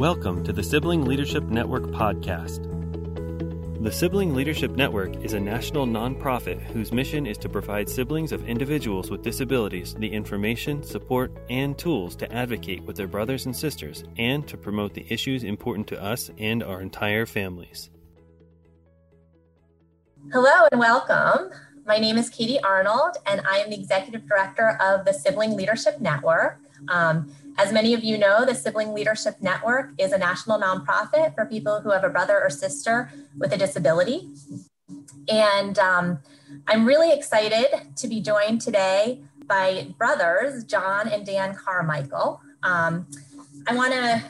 Welcome to the Sibling Leadership Network podcast. The Sibling Leadership Network is a national nonprofit whose mission is to provide siblings of individuals with disabilities the information, support, and tools to advocate with their brothers and sisters and to promote the issues important to us and our entire families. Hello and welcome. My name is Katie Arnold, and I am the Executive Director of the Sibling Leadership Network. Um, as many of you know, the Sibling Leadership Network is a national nonprofit for people who have a brother or sister with a disability. And um, I'm really excited to be joined today by brothers, John and Dan Carmichael. Um, I want to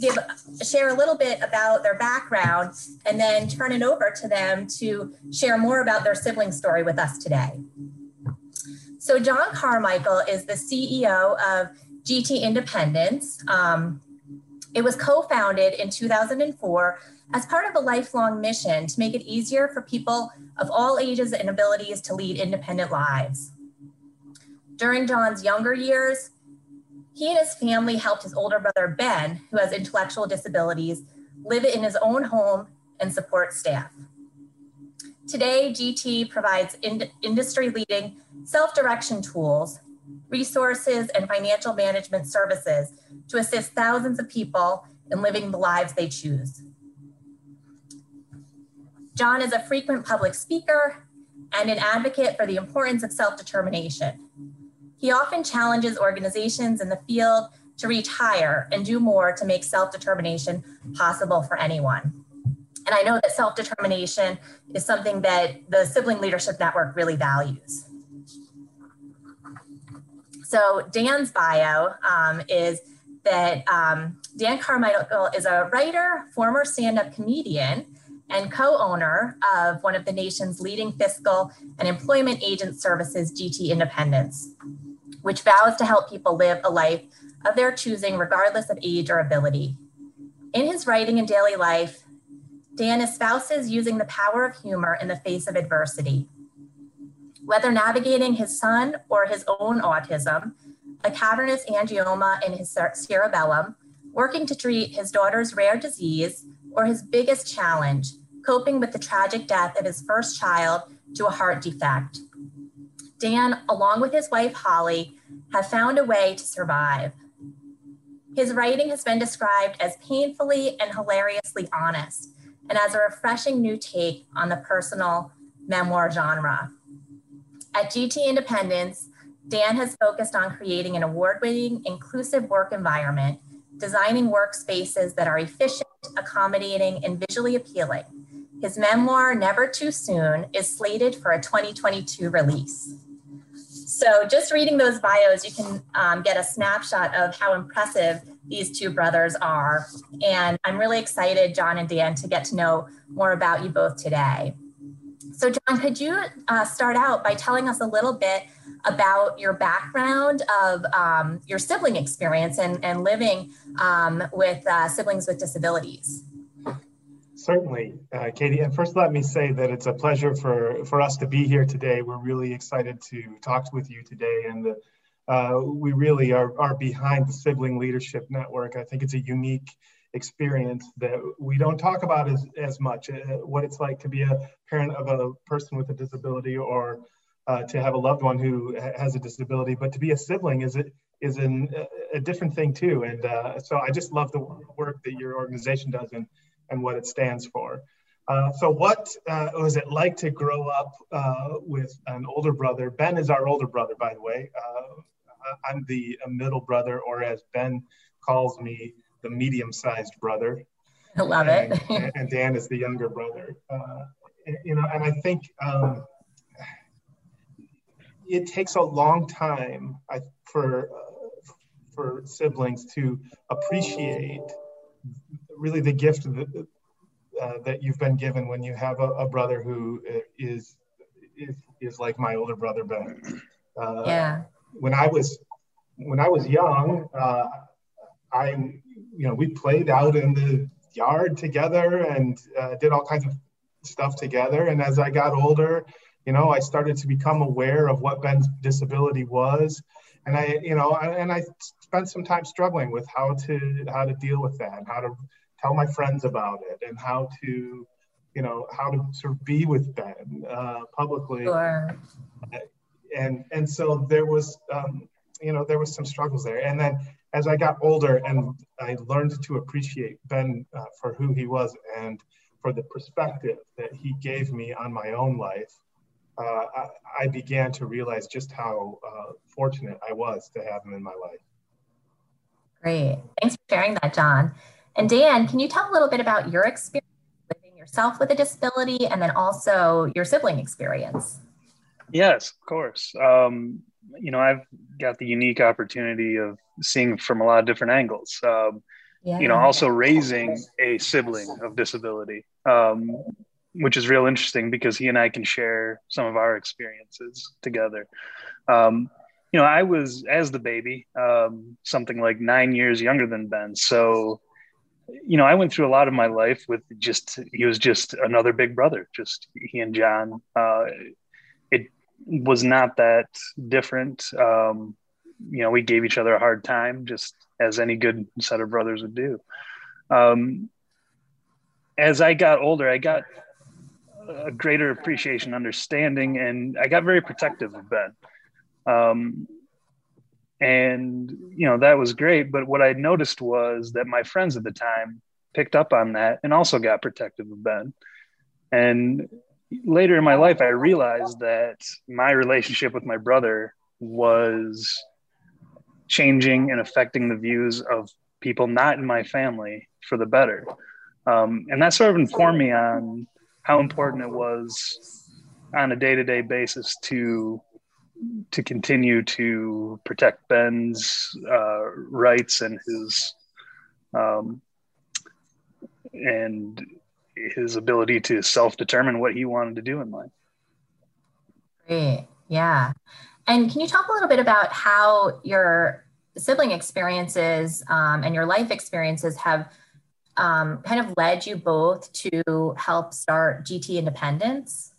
give share a little bit about their background and then turn it over to them to share more about their sibling story with us today. So John Carmichael is the CEO of GT Independence. Um, it was co founded in 2004 as part of a lifelong mission to make it easier for people of all ages and abilities to lead independent lives. During John's younger years, he and his family helped his older brother, Ben, who has intellectual disabilities, live in his own home and support staff. Today, GT provides ind- industry leading self direction tools resources, and financial management services to assist thousands of people in living the lives they choose. John is a frequent public speaker and an advocate for the importance of self determination. He often challenges organizations in the field to reach higher and do more to make self determination possible for anyone. And I know that self determination is something that the Sibling Leadership Network really values. So Dan's bio um, is that um, Dan Carmichael is a writer, former stand-up comedian, and co-owner of one of the nation's leading fiscal and employment agent services, GT Independence, which vows to help people live a life of their choosing, regardless of age or ability. In his writing and daily life, Dan espouses using the power of humor in the face of adversity whether navigating his son or his own autism, a cavernous angioma in his cerebellum, working to treat his daughter's rare disease, or his biggest challenge, coping with the tragic death of his first child to a heart defect. Dan, along with his wife Holly, have found a way to survive. His writing has been described as painfully and hilariously honest, and as a refreshing new take on the personal memoir genre. At GT Independence, Dan has focused on creating an award winning, inclusive work environment, designing workspaces that are efficient, accommodating, and visually appealing. His memoir, Never Too Soon, is slated for a 2022 release. So, just reading those bios, you can um, get a snapshot of how impressive these two brothers are. And I'm really excited, John and Dan, to get to know more about you both today. So, John, could you uh, start out by telling us a little bit about your background of um, your sibling experience and, and living um, with uh, siblings with disabilities? Certainly, uh, Katie. And first, let me say that it's a pleasure for, for us to be here today. We're really excited to talk with you today. And uh, we really are, are behind the Sibling Leadership Network. I think it's a unique experience that we don't talk about as, as much uh, what it's like to be a parent of a person with a disability or uh, to have a loved one who has a disability but to be a sibling is it is an, a different thing too. And uh, so i just love the work that your organization does and, and what it stands for. Uh, so what uh, was it like to grow up uh, with an older brother? Ben is our older brother by the way. I'm the middle brother or as ben calls me the medium-sized brother. I love and, it. and Dan is the younger brother. Uh, you know, and I think um, it takes a long time I, for uh, for siblings to appreciate really the gift that, uh, that you've been given when you have a, a, brother who is is is like my older brother Ben. Uh, yeah. When I was when I was young, uh, I you know, we played out in the yard together and uh, did all kinds of stuff together. And as I got older, you know, I started to become aware of what Ben's disability was. and I, you know, and I spent some time struggling with how to how to deal with that, and how to tell my friends about it, and how to, you know, how to sort of be with Ben uh, publicly. Sure. And and so there was, um, you know, there was some struggles there, and then as I got older and I learned to appreciate Ben uh, for who he was and for the perspective that he gave me on my own life, uh, I, I, began to realize just how uh, fortunate I was to have him in my life. Great. Thanks for sharing that, John. And Dan, can you tell a little bit about your experience living yourself with a disability and then also your sibling experience? Yes, of course. Um, you know, I've got the unique opportunity of seeing from a lot of different angles. Um, yeah. You know, also raising a sibling of disability, um, which is real interesting because he and I can share some of our experiences together. Um, you know, I was as the baby, um, something like nine years younger than Ben, so you know, I went through a lot of my life with just he was just another big brother, just he and John. Uh, was not that different. Um, you know, we gave each other a hard time, just as any good set of brothers would do. Um, as I got older, I got a greater appreciation, understanding, and I got very protective of Ben. Um, and you know that was great. But what I noticed was that my friends at the time picked up on that and also got protective of Ben. And later in my life, I realized that my relationship with my brother was changing and affecting the views of people not in my family for the better. Um, and that sort of informed me on how important it was on a day-to-day basis to to continue to protect Ben's uh, rights and his um, and his ability to self-determine what he wanted to do in life. Great, yeah. And can you talk a little bit about how your sibling experiences um, and your life experiences have um, kind of led you both to help start GT Independence?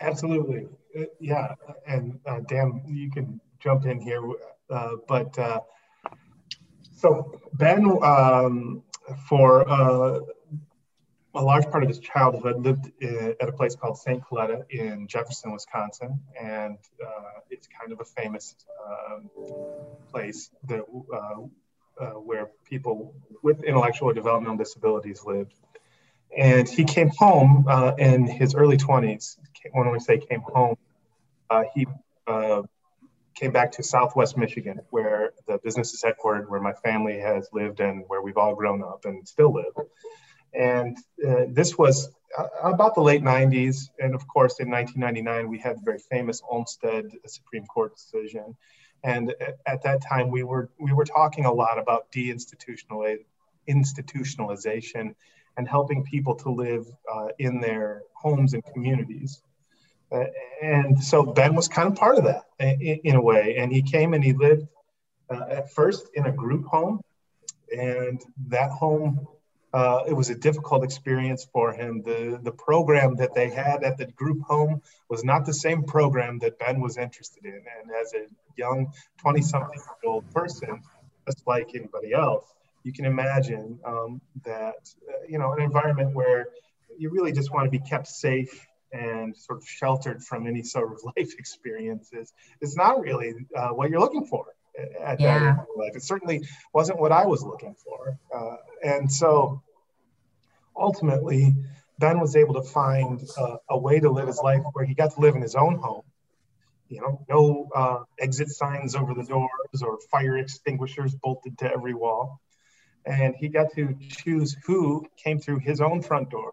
Absolutely. Uh, yeah. And uh, Dan, you can jump in here. Uh, but uh, so Ben, um, for uh, a large part of his childhood lived in, at a place called St. Coletta in Jefferson, Wisconsin, and uh, it's kind of a famous um, place that uh, uh, where people with intellectual or developmental disabilities lived. And he came home uh, in his early 20s. When we say came home, uh, he came back to Southwest Michigan, where the business is headquartered, where my family has lived, and where we've all grown up and still live. And uh, this was uh, about the late 90s. And of course, in 1999, we had the very famous Olmstead Supreme Court decision. And at that time, we were, we were talking a lot about deinstitutionalization and helping people to live uh, in their homes and communities. And so Ben was kind of part of that in, in a way. And he came and he lived uh, at first in a group home. And that home uh, it was a difficult experience for him. The, the program that they had at the group home was not the same program that Ben was interested in. And as a young 20 something year old person, just like anybody else, you can imagine um, that, uh, you know, an environment where you really just want to be kept safe and sort of sheltered from any sort of life experiences is not really uh, what you're looking for at yeah. that in life. It certainly wasn't what I was looking for. Uh, and so ultimately, Ben was able to find uh, a way to live his life where he got to live in his own home. You know, no uh, exit signs over the doors or fire extinguishers bolted to every wall. And he got to choose who came through his own front door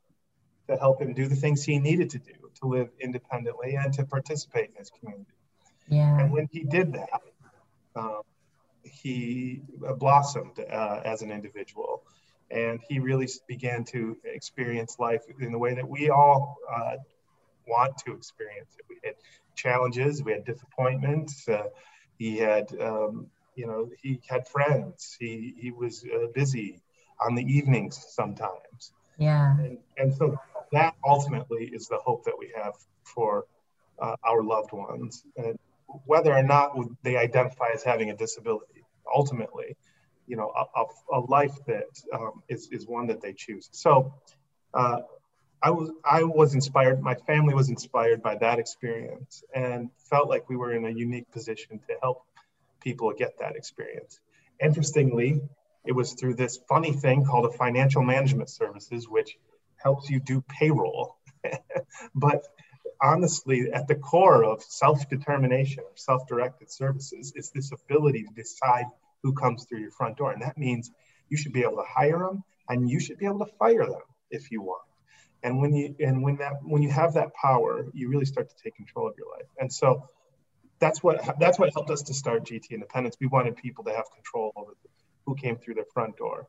to help him do the things he needed to do to live independently and to participate in his community. Yeah. And when he did that, um, he blossomed uh, as an individual and he really began to experience life in the way that we all uh, want to experience it. We had challenges, we had disappointments. Uh, he had, um, you know, he had friends. He he was uh, busy on the evenings sometimes. Yeah. And, and so that ultimately is the hope that we have for uh, our loved ones. And whether or not they identify as having a disability. Ultimately, you know, a, a, a life that um, is is one that they choose. So, uh, I was I was inspired. My family was inspired by that experience, and felt like we were in a unique position to help people get that experience. Interestingly, it was through this funny thing called a financial management services, which helps you do payroll. but honestly, at the core of self determination or self directed services is this ability to decide who comes through your front door. And that means you should be able to hire them and you should be able to fire them if you want. And when you and when that when you have that power, you really start to take control of your life. And so that's what that's what helped us to start GT Independence. We wanted people to have control over who came through their front door.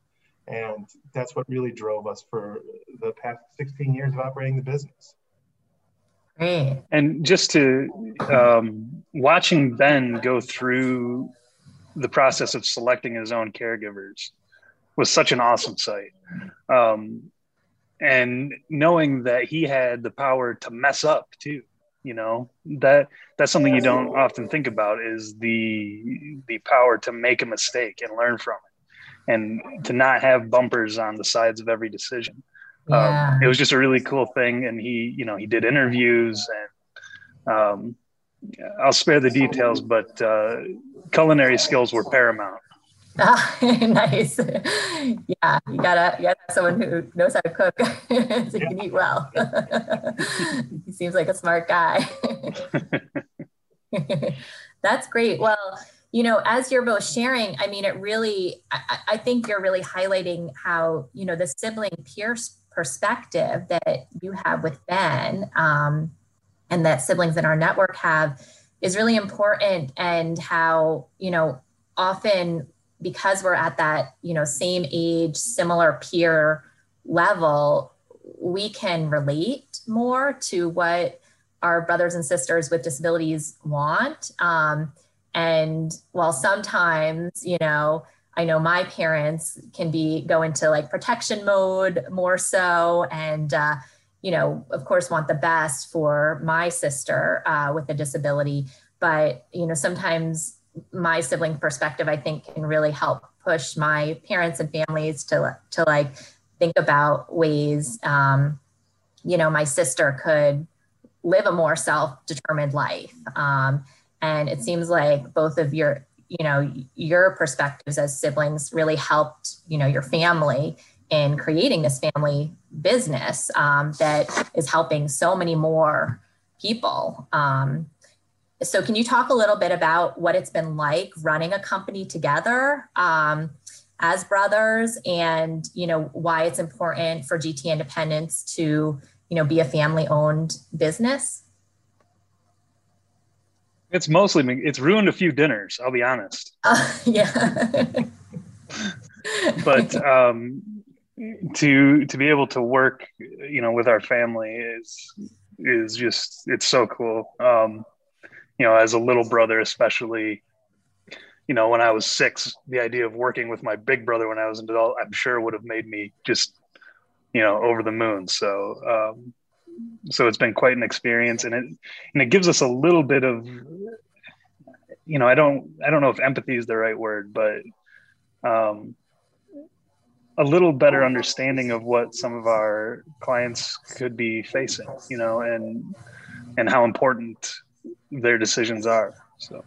And that's what really drove us for the past 16 years of operating the business. Great. And just to um, watching Ben go through the process of selecting his own caregivers was such an awesome sight. Um, and knowing that he had the power to mess up too, you know, that that's something you don't often think about is the the power to make a mistake and learn from it and to not have bumpers on the sides of every decision. Um, yeah. Um, it was just a really cool thing. And he, you know, he did interviews and um, I'll spare the details, but uh, culinary skills were paramount. Ah, nice. Yeah, you gotta you gotta have someone who knows how to cook so you can eat well. he seems like a smart guy. That's great. Well, you know, as you're both sharing, I mean, it really, I, I think you're really highlighting how, you know, the sibling peer perspective that you have with Ben um, and that siblings in our network have is really important and how you know often because we're at that you know same age similar peer level we can relate more to what our brothers and sisters with disabilities want um, and while sometimes you know I know my parents can be go into like protection mode more so, and uh, you know, of course, want the best for my sister uh, with a disability. But you know, sometimes my sibling perspective, I think, can really help push my parents and families to to like think about ways, um, you know, my sister could live a more self-determined life. Um, and it seems like both of your you know your perspectives as siblings really helped you know your family in creating this family business um, that is helping so many more people. Um, so can you talk a little bit about what it's been like running a company together um, as brothers and you know why it's important for gt independence to you know be a family owned business it's mostly it's ruined a few dinners. I'll be honest. Uh, yeah. but um, to to be able to work, you know, with our family is is just it's so cool. Um, you know, as a little brother, especially, you know, when I was six, the idea of working with my big brother when I was an adult, I'm sure would have made me just, you know, over the moon. So um, so it's been quite an experience and it and it gives us a little bit of you know i don't i don't know if empathy is the right word but um a little better understanding of what some of our clients could be facing you know and and how important their decisions are so.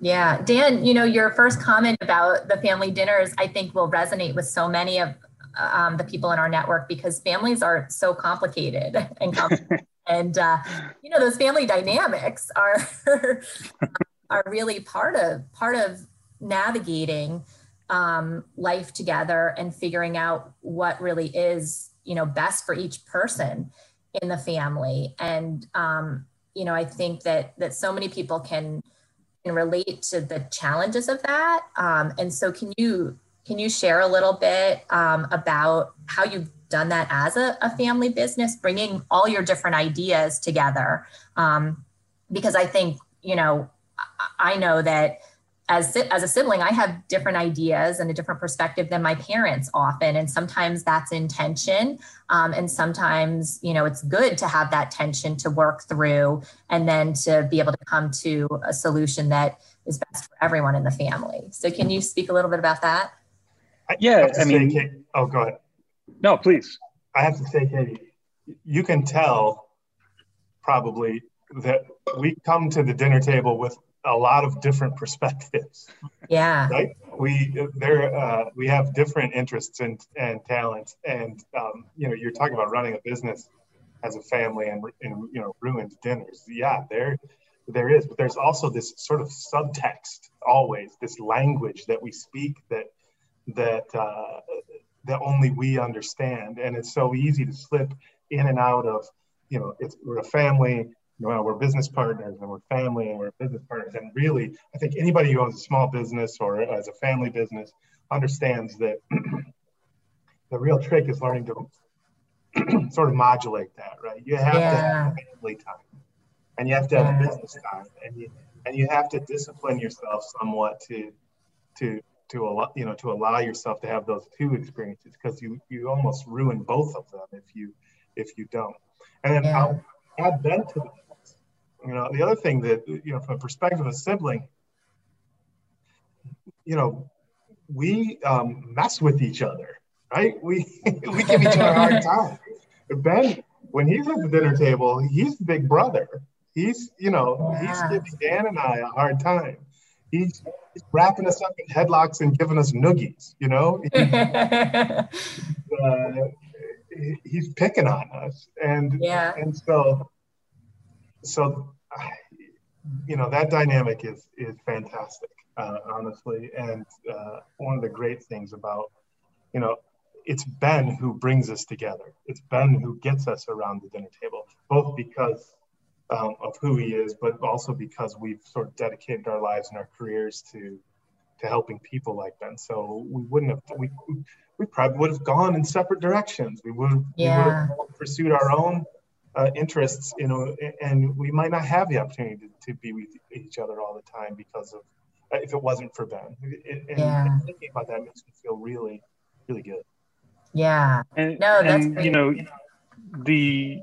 Yeah. Dan you know your first comment about the family dinners i think will resonate with so many of um, the people in our network because families are so complicated and complicated. and uh, you know those family dynamics are are really part of part of navigating um, life together and figuring out what really is you know best for each person in the family and um, you know i think that that so many people can can relate to the challenges of that um, and so can you can you share a little bit um, about how you've done that as a, a, family business, bringing all your different ideas together? Um, because I think, you know, I know that as as a sibling, I have different ideas and a different perspective than my parents often, and sometimes that's intention. um, and sometimes you know it's good to have that tension to work through, and then to be able to come to a solution that is best for everyone in the family. So, can you speak a little bit about that? Yeah, I, I mean, say, oh, go ahead. No, please. I have to say, Katie, you can tell probably that we come to the dinner table with a lot of different perspectives. Yeah. Right. We there uh, we have different interests and and talents, and um, you know, you're talking about running a business as a family and, and you know ruined dinners. Yeah, there there is, but there's also this sort of subtext always, this language that we speak that that uh, that only we understand, and it's so easy to slip in and out of you know it's we're a family well, we're business partners and we're family and we're business partners. And really, I think anybody who owns a small business or as a family business understands that the real trick is learning to sort of modulate that, right? You have yeah. to have family time and you have to have yeah. business time and you and you have to discipline yourself somewhat to to to allow you know to allow yourself to have those two experiences because you you almost ruin both of them if you if you don't. And then yeah. I'll add Ben to the you know, the other thing that, you know, from a perspective of a sibling, you know, we um, mess with each other, right? We we give each other a hard time. Ben, when he's at the dinner table, he's the big brother. He's, you know, yeah. he's giving Dan and I a hard time. He's, he's wrapping us up in headlocks and giving us noogies, you know? uh, he's picking on us. And, yeah. and so, so you know that dynamic is is fantastic uh, honestly and uh, one of the great things about you know it's ben who brings us together it's ben who gets us around the dinner table both because um, of who he is but also because we've sort of dedicated our lives and our careers to to helping people like ben so we wouldn't have we we probably would have gone in separate directions we would have, yeah. we would have pursued our own uh, interests, you know, and we might not have the opportunity to, to, be with each other all the time because of uh, if it wasn't for Ben. And, yeah. and thinking about that makes me feel really, really good. Yeah. And, no, that's and, you know, the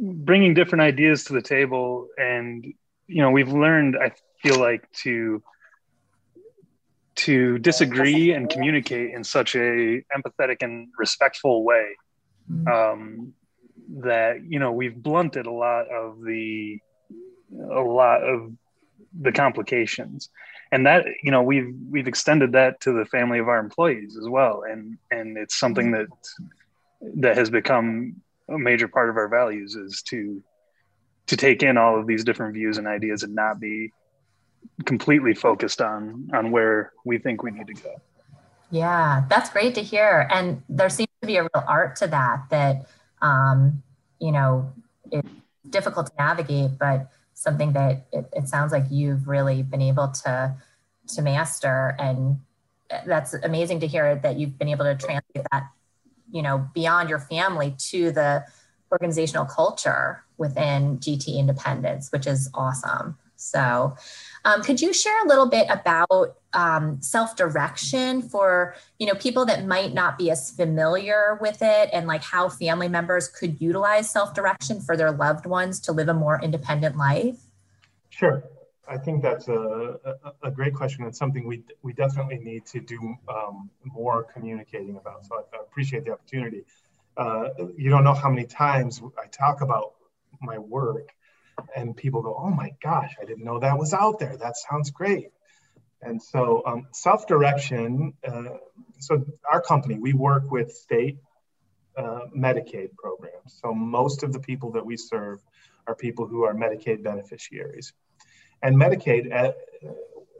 bringing different ideas to the table, and you know, we've learned. I feel like to to disagree and communicate in such a empathetic and respectful way. Mm-hmm. Um, that you know we've blunted a lot of the a lot of the complications and that you know we've we've extended that to the family of our employees as well and and it's something that that has become a major part of our values is to to take in all of these different views and ideas and not be completely focused on on where we think we need to go. Yeah that's great to hear. And there seems to be a real art to that that um, you know, it's difficult to navigate, but something that it, it sounds like you've really been able to to master. And that's amazing to hear that you've been able to translate that you know beyond your family to the organizational culture within gt independence which is awesome. So um, could you share a little bit about um, self-direction for you know people that might not be as familiar with it and like how family members could utilize self-direction for their loved ones to live a more independent life? Sure i think that's a, a, a great question and something we, we definitely need to do um, more communicating about so i, I appreciate the opportunity uh, you don't know how many times i talk about my work and people go, "Oh my gosh, I didn't know that was out there. That sounds great." And so, um, self-direction. Uh, so, our company we work with state uh, Medicaid programs. So, most of the people that we serve are people who are Medicaid beneficiaries. And Medicaid, uh,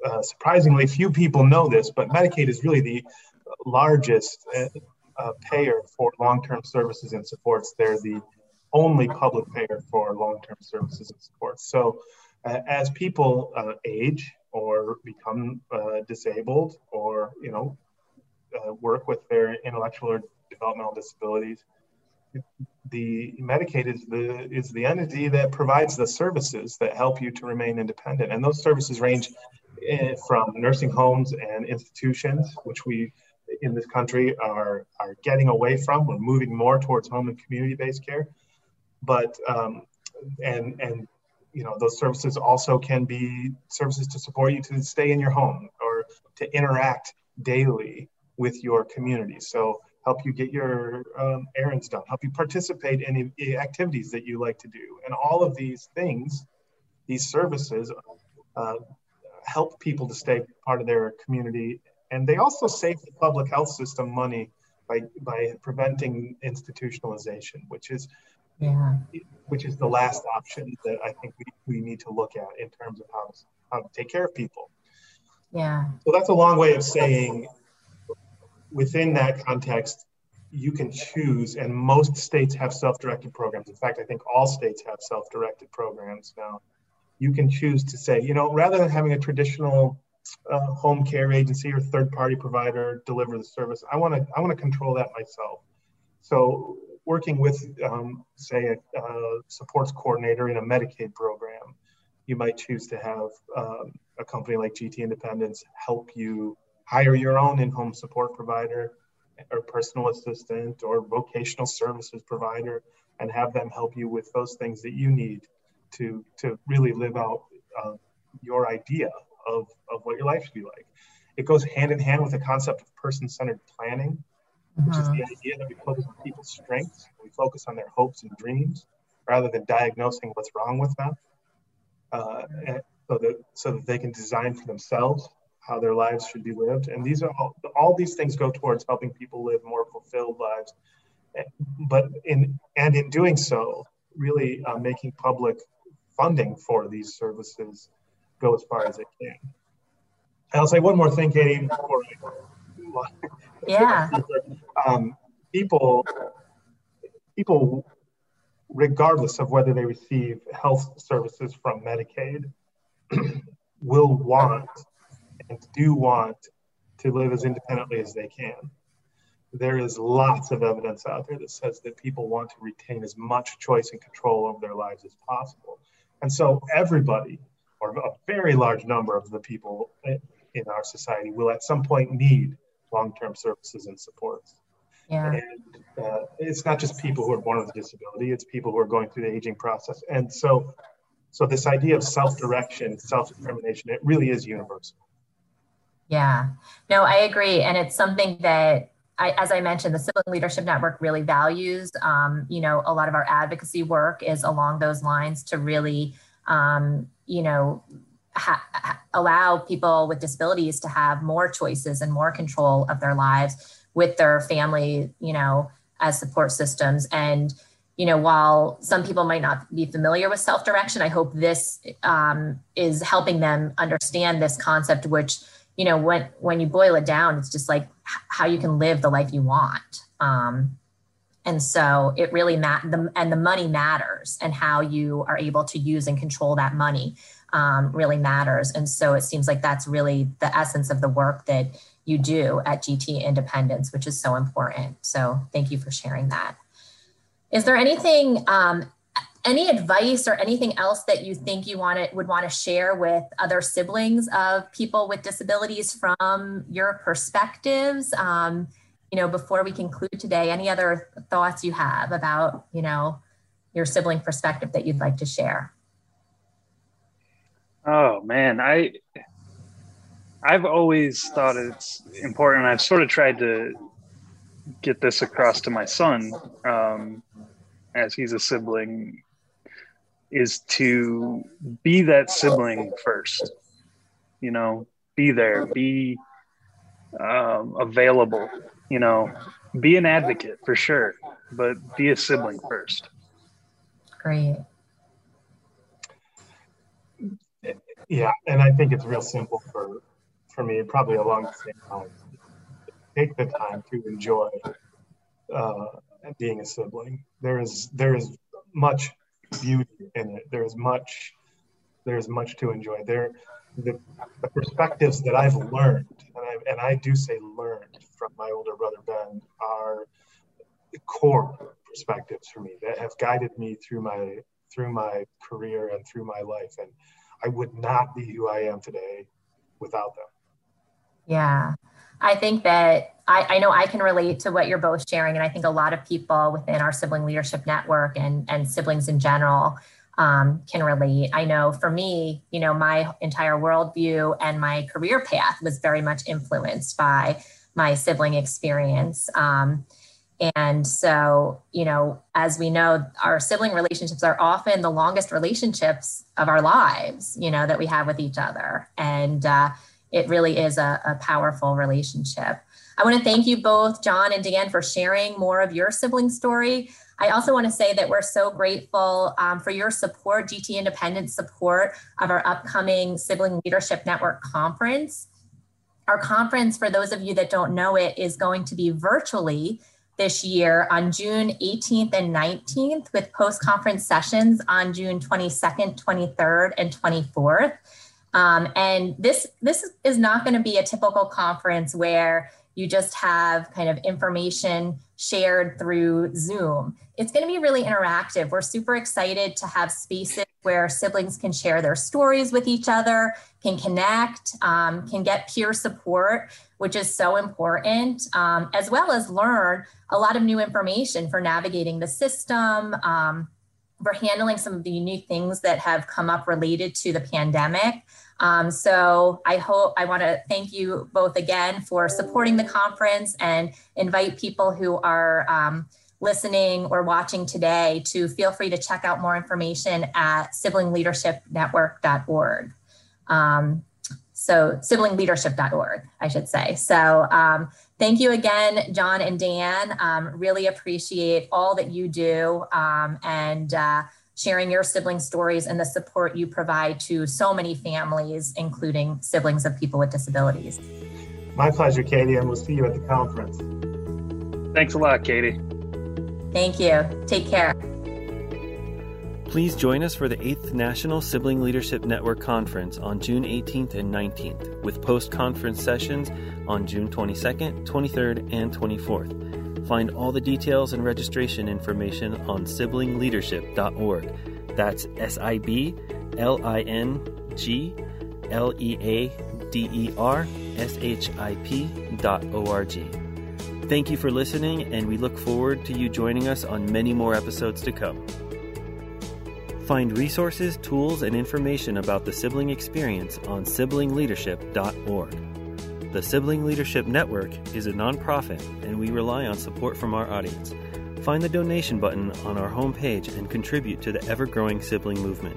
uh surprisingly, few people know this, but Medicaid is really the largest uh, uh, payer for long-term services and supports. They're the only public payer for long-term services and supports. So uh, as people uh, age or become disabled or, you know, work with their intellectual or developmental disabilities, the Medicaid is the is the entity that provides the services that help you to remain independent, and those services range eh, from nursing homes and institutions, which we in this country are, are getting away from. We're moving more towards home and community-based care. But, um, and, and, you know, those services also can be services to support you to stay in your home or to interact daily with your community. So help you get your um, errands done, help you participate in activities that you like to do. And all of these things, these services, uh, help people to stay part of their community and they also save the public health system money by, by preventing institutionalization, which is yeah. which is the last option that I think we, we need to look at in terms of how to, how to take care of people. Yeah. So that's a long way of saying within that context, you can choose, and most states have self-directed programs. In fact, I think all states have self-directed programs now. You can choose to say, you know, rather than having a traditional uh, home care agency or third party provider deliver the service. I want to I want to control that myself. So working with um, say a, a, supports coordinator in a Medicaid program, you might choose to have um, a company like GT Independence help you hire your own in-home support provider or personal assistant or vocational services provider and have them help you with those things that you need to to really live out uh, your idea of, of what your life should be like. It goes hand in hand with the concept of person centered planning, which is the uh-huh. idea that we focus on people's strengths, we focus on their hopes and dreams rather than diagnosing what's wrong with them. Uh, so that so that they can design for themselves how their lives should be lived. And these are all, all these things go towards helping people live more fulfilled lives. But in and in doing so, really uh, making public funding for these services go as far as it can. And I'll say one more thing, Katie, before I, yeah. Um, people, people, regardless of whether they receive health services from Medicaid, will want and do want to live as independently as they can. There is lots of evidence out there that says that people want to retain as much choice and control over their lives as possible. And so everybody or a very large number of the people in our society will at some point need long-term services and supports. Yeah. And uh, it's not just people who are born with a disability; it's people who are going through the aging process. And so, so this idea of self-direction, self-determination, it really is universal. Yeah. No, I agree, and it's something that I, as I mentioned, the Sibling Leadership Network really values. Um, you know, a lot of our advocacy work is along those lines to really um, you know, ha- allow people with disabilities to have more choices and more control of their lives with their family, you know, as support systems. And, you know, while some people might not be familiar with self direction, I hope this um, is helping them understand this concept, which, you know, when when you boil it down, it's just like how you can live the life you want. Um, and so it really mat the, and the money matters and how you are able to use and control that money um, really matters. And so it seems like that's really the essence of the work that you do at GT Independence, which is so important. So thank you for sharing that. Is there anything, um, any advice or anything else that you think you want to would want to share with other siblings of people with disabilities from your perspectives? Um, you know, before we conclude today, any other thoughts you have about, you know, your sibling perspective that you'd like to share? Oh man, I I've always thought it's important. I've sort of tried to get this across to my son, um, as he's a sibling, is to be that sibling first. You know, be there, be um, available you know, be an advocate for sure, but be a sibling first. Great. Yeah, and I think it's real simple for for me, probably along the same time. Take the time to enjoy uh, being a sibling. There is there is much beauty in it. There is much there is much to enjoy. There the, the perspectives that I've learned, and I, and I do say learned from my older brother Ben, are the core perspectives for me that have guided me through my through my career and through my life. And I would not be who I am today without them. Yeah. I think that I, I, know I can relate to what you're both sharing. And I think a lot of people within our sibling leadership network and, and siblings in general um, can relate. I know for me, you know, my entire worldview and my career path was very much influenced by my sibling experience. Um, and so, you know, as we know, our sibling relationships are often the longest relationships of our lives, you know, that we have with each other. And uh, it really is a, a powerful relationship. I want to thank you both, John and Dan, for sharing more of your sibling story. I also want to say that we're so grateful um, for your support, GT Independent support of our upcoming Sibling Leadership Network conference. Our conference, for those of you that don't know it, is going to be virtually this year on June 18th and 19th with post conference sessions on June 22nd, 23rd, and 24th. Um, and this this is not going to be a typical conference where you just have kind of information shared through Zoom. It's going to be really interactive. We're super excited to have spaces where siblings can share their stories with each other, can connect, um, can get peer support, which is so important, um, as well as learn a lot of new information for navigating the system. Um, for handling some of the unique things that have come up related to the pandemic. Um, so I hope I want to thank you both again for supporting the conference and invite people who are um, listening or watching today to feel free to check out more information at siblingleadershipnetwork.org. Um, so siblingleadership.org, I should say. So um, thank you again, John and Dan. Um, really appreciate all that you do um, and uh, sharing your sibling stories and the support you provide to so many families, including siblings of people with disabilities. My pleasure, Katie, and we'll see you at the conference. Thanks a lot, Katie. Thank you. Take care. Please join us for the 8th National Sibling Leadership Network Conference on June 18th and 19th, with post conference sessions on June 22nd, 23rd, and 24th. Find all the details and registration information on siblingleadership.org. That's S I B L I N G L E A D E R S H I P dot O R G. Thank you for listening, and we look forward to you joining us on many more episodes to come. Find resources, tools, and information about the sibling experience on siblingleadership.org. The Sibling Leadership Network is a nonprofit, and we rely on support from our audience. Find the donation button on our homepage and contribute to the ever growing sibling movement.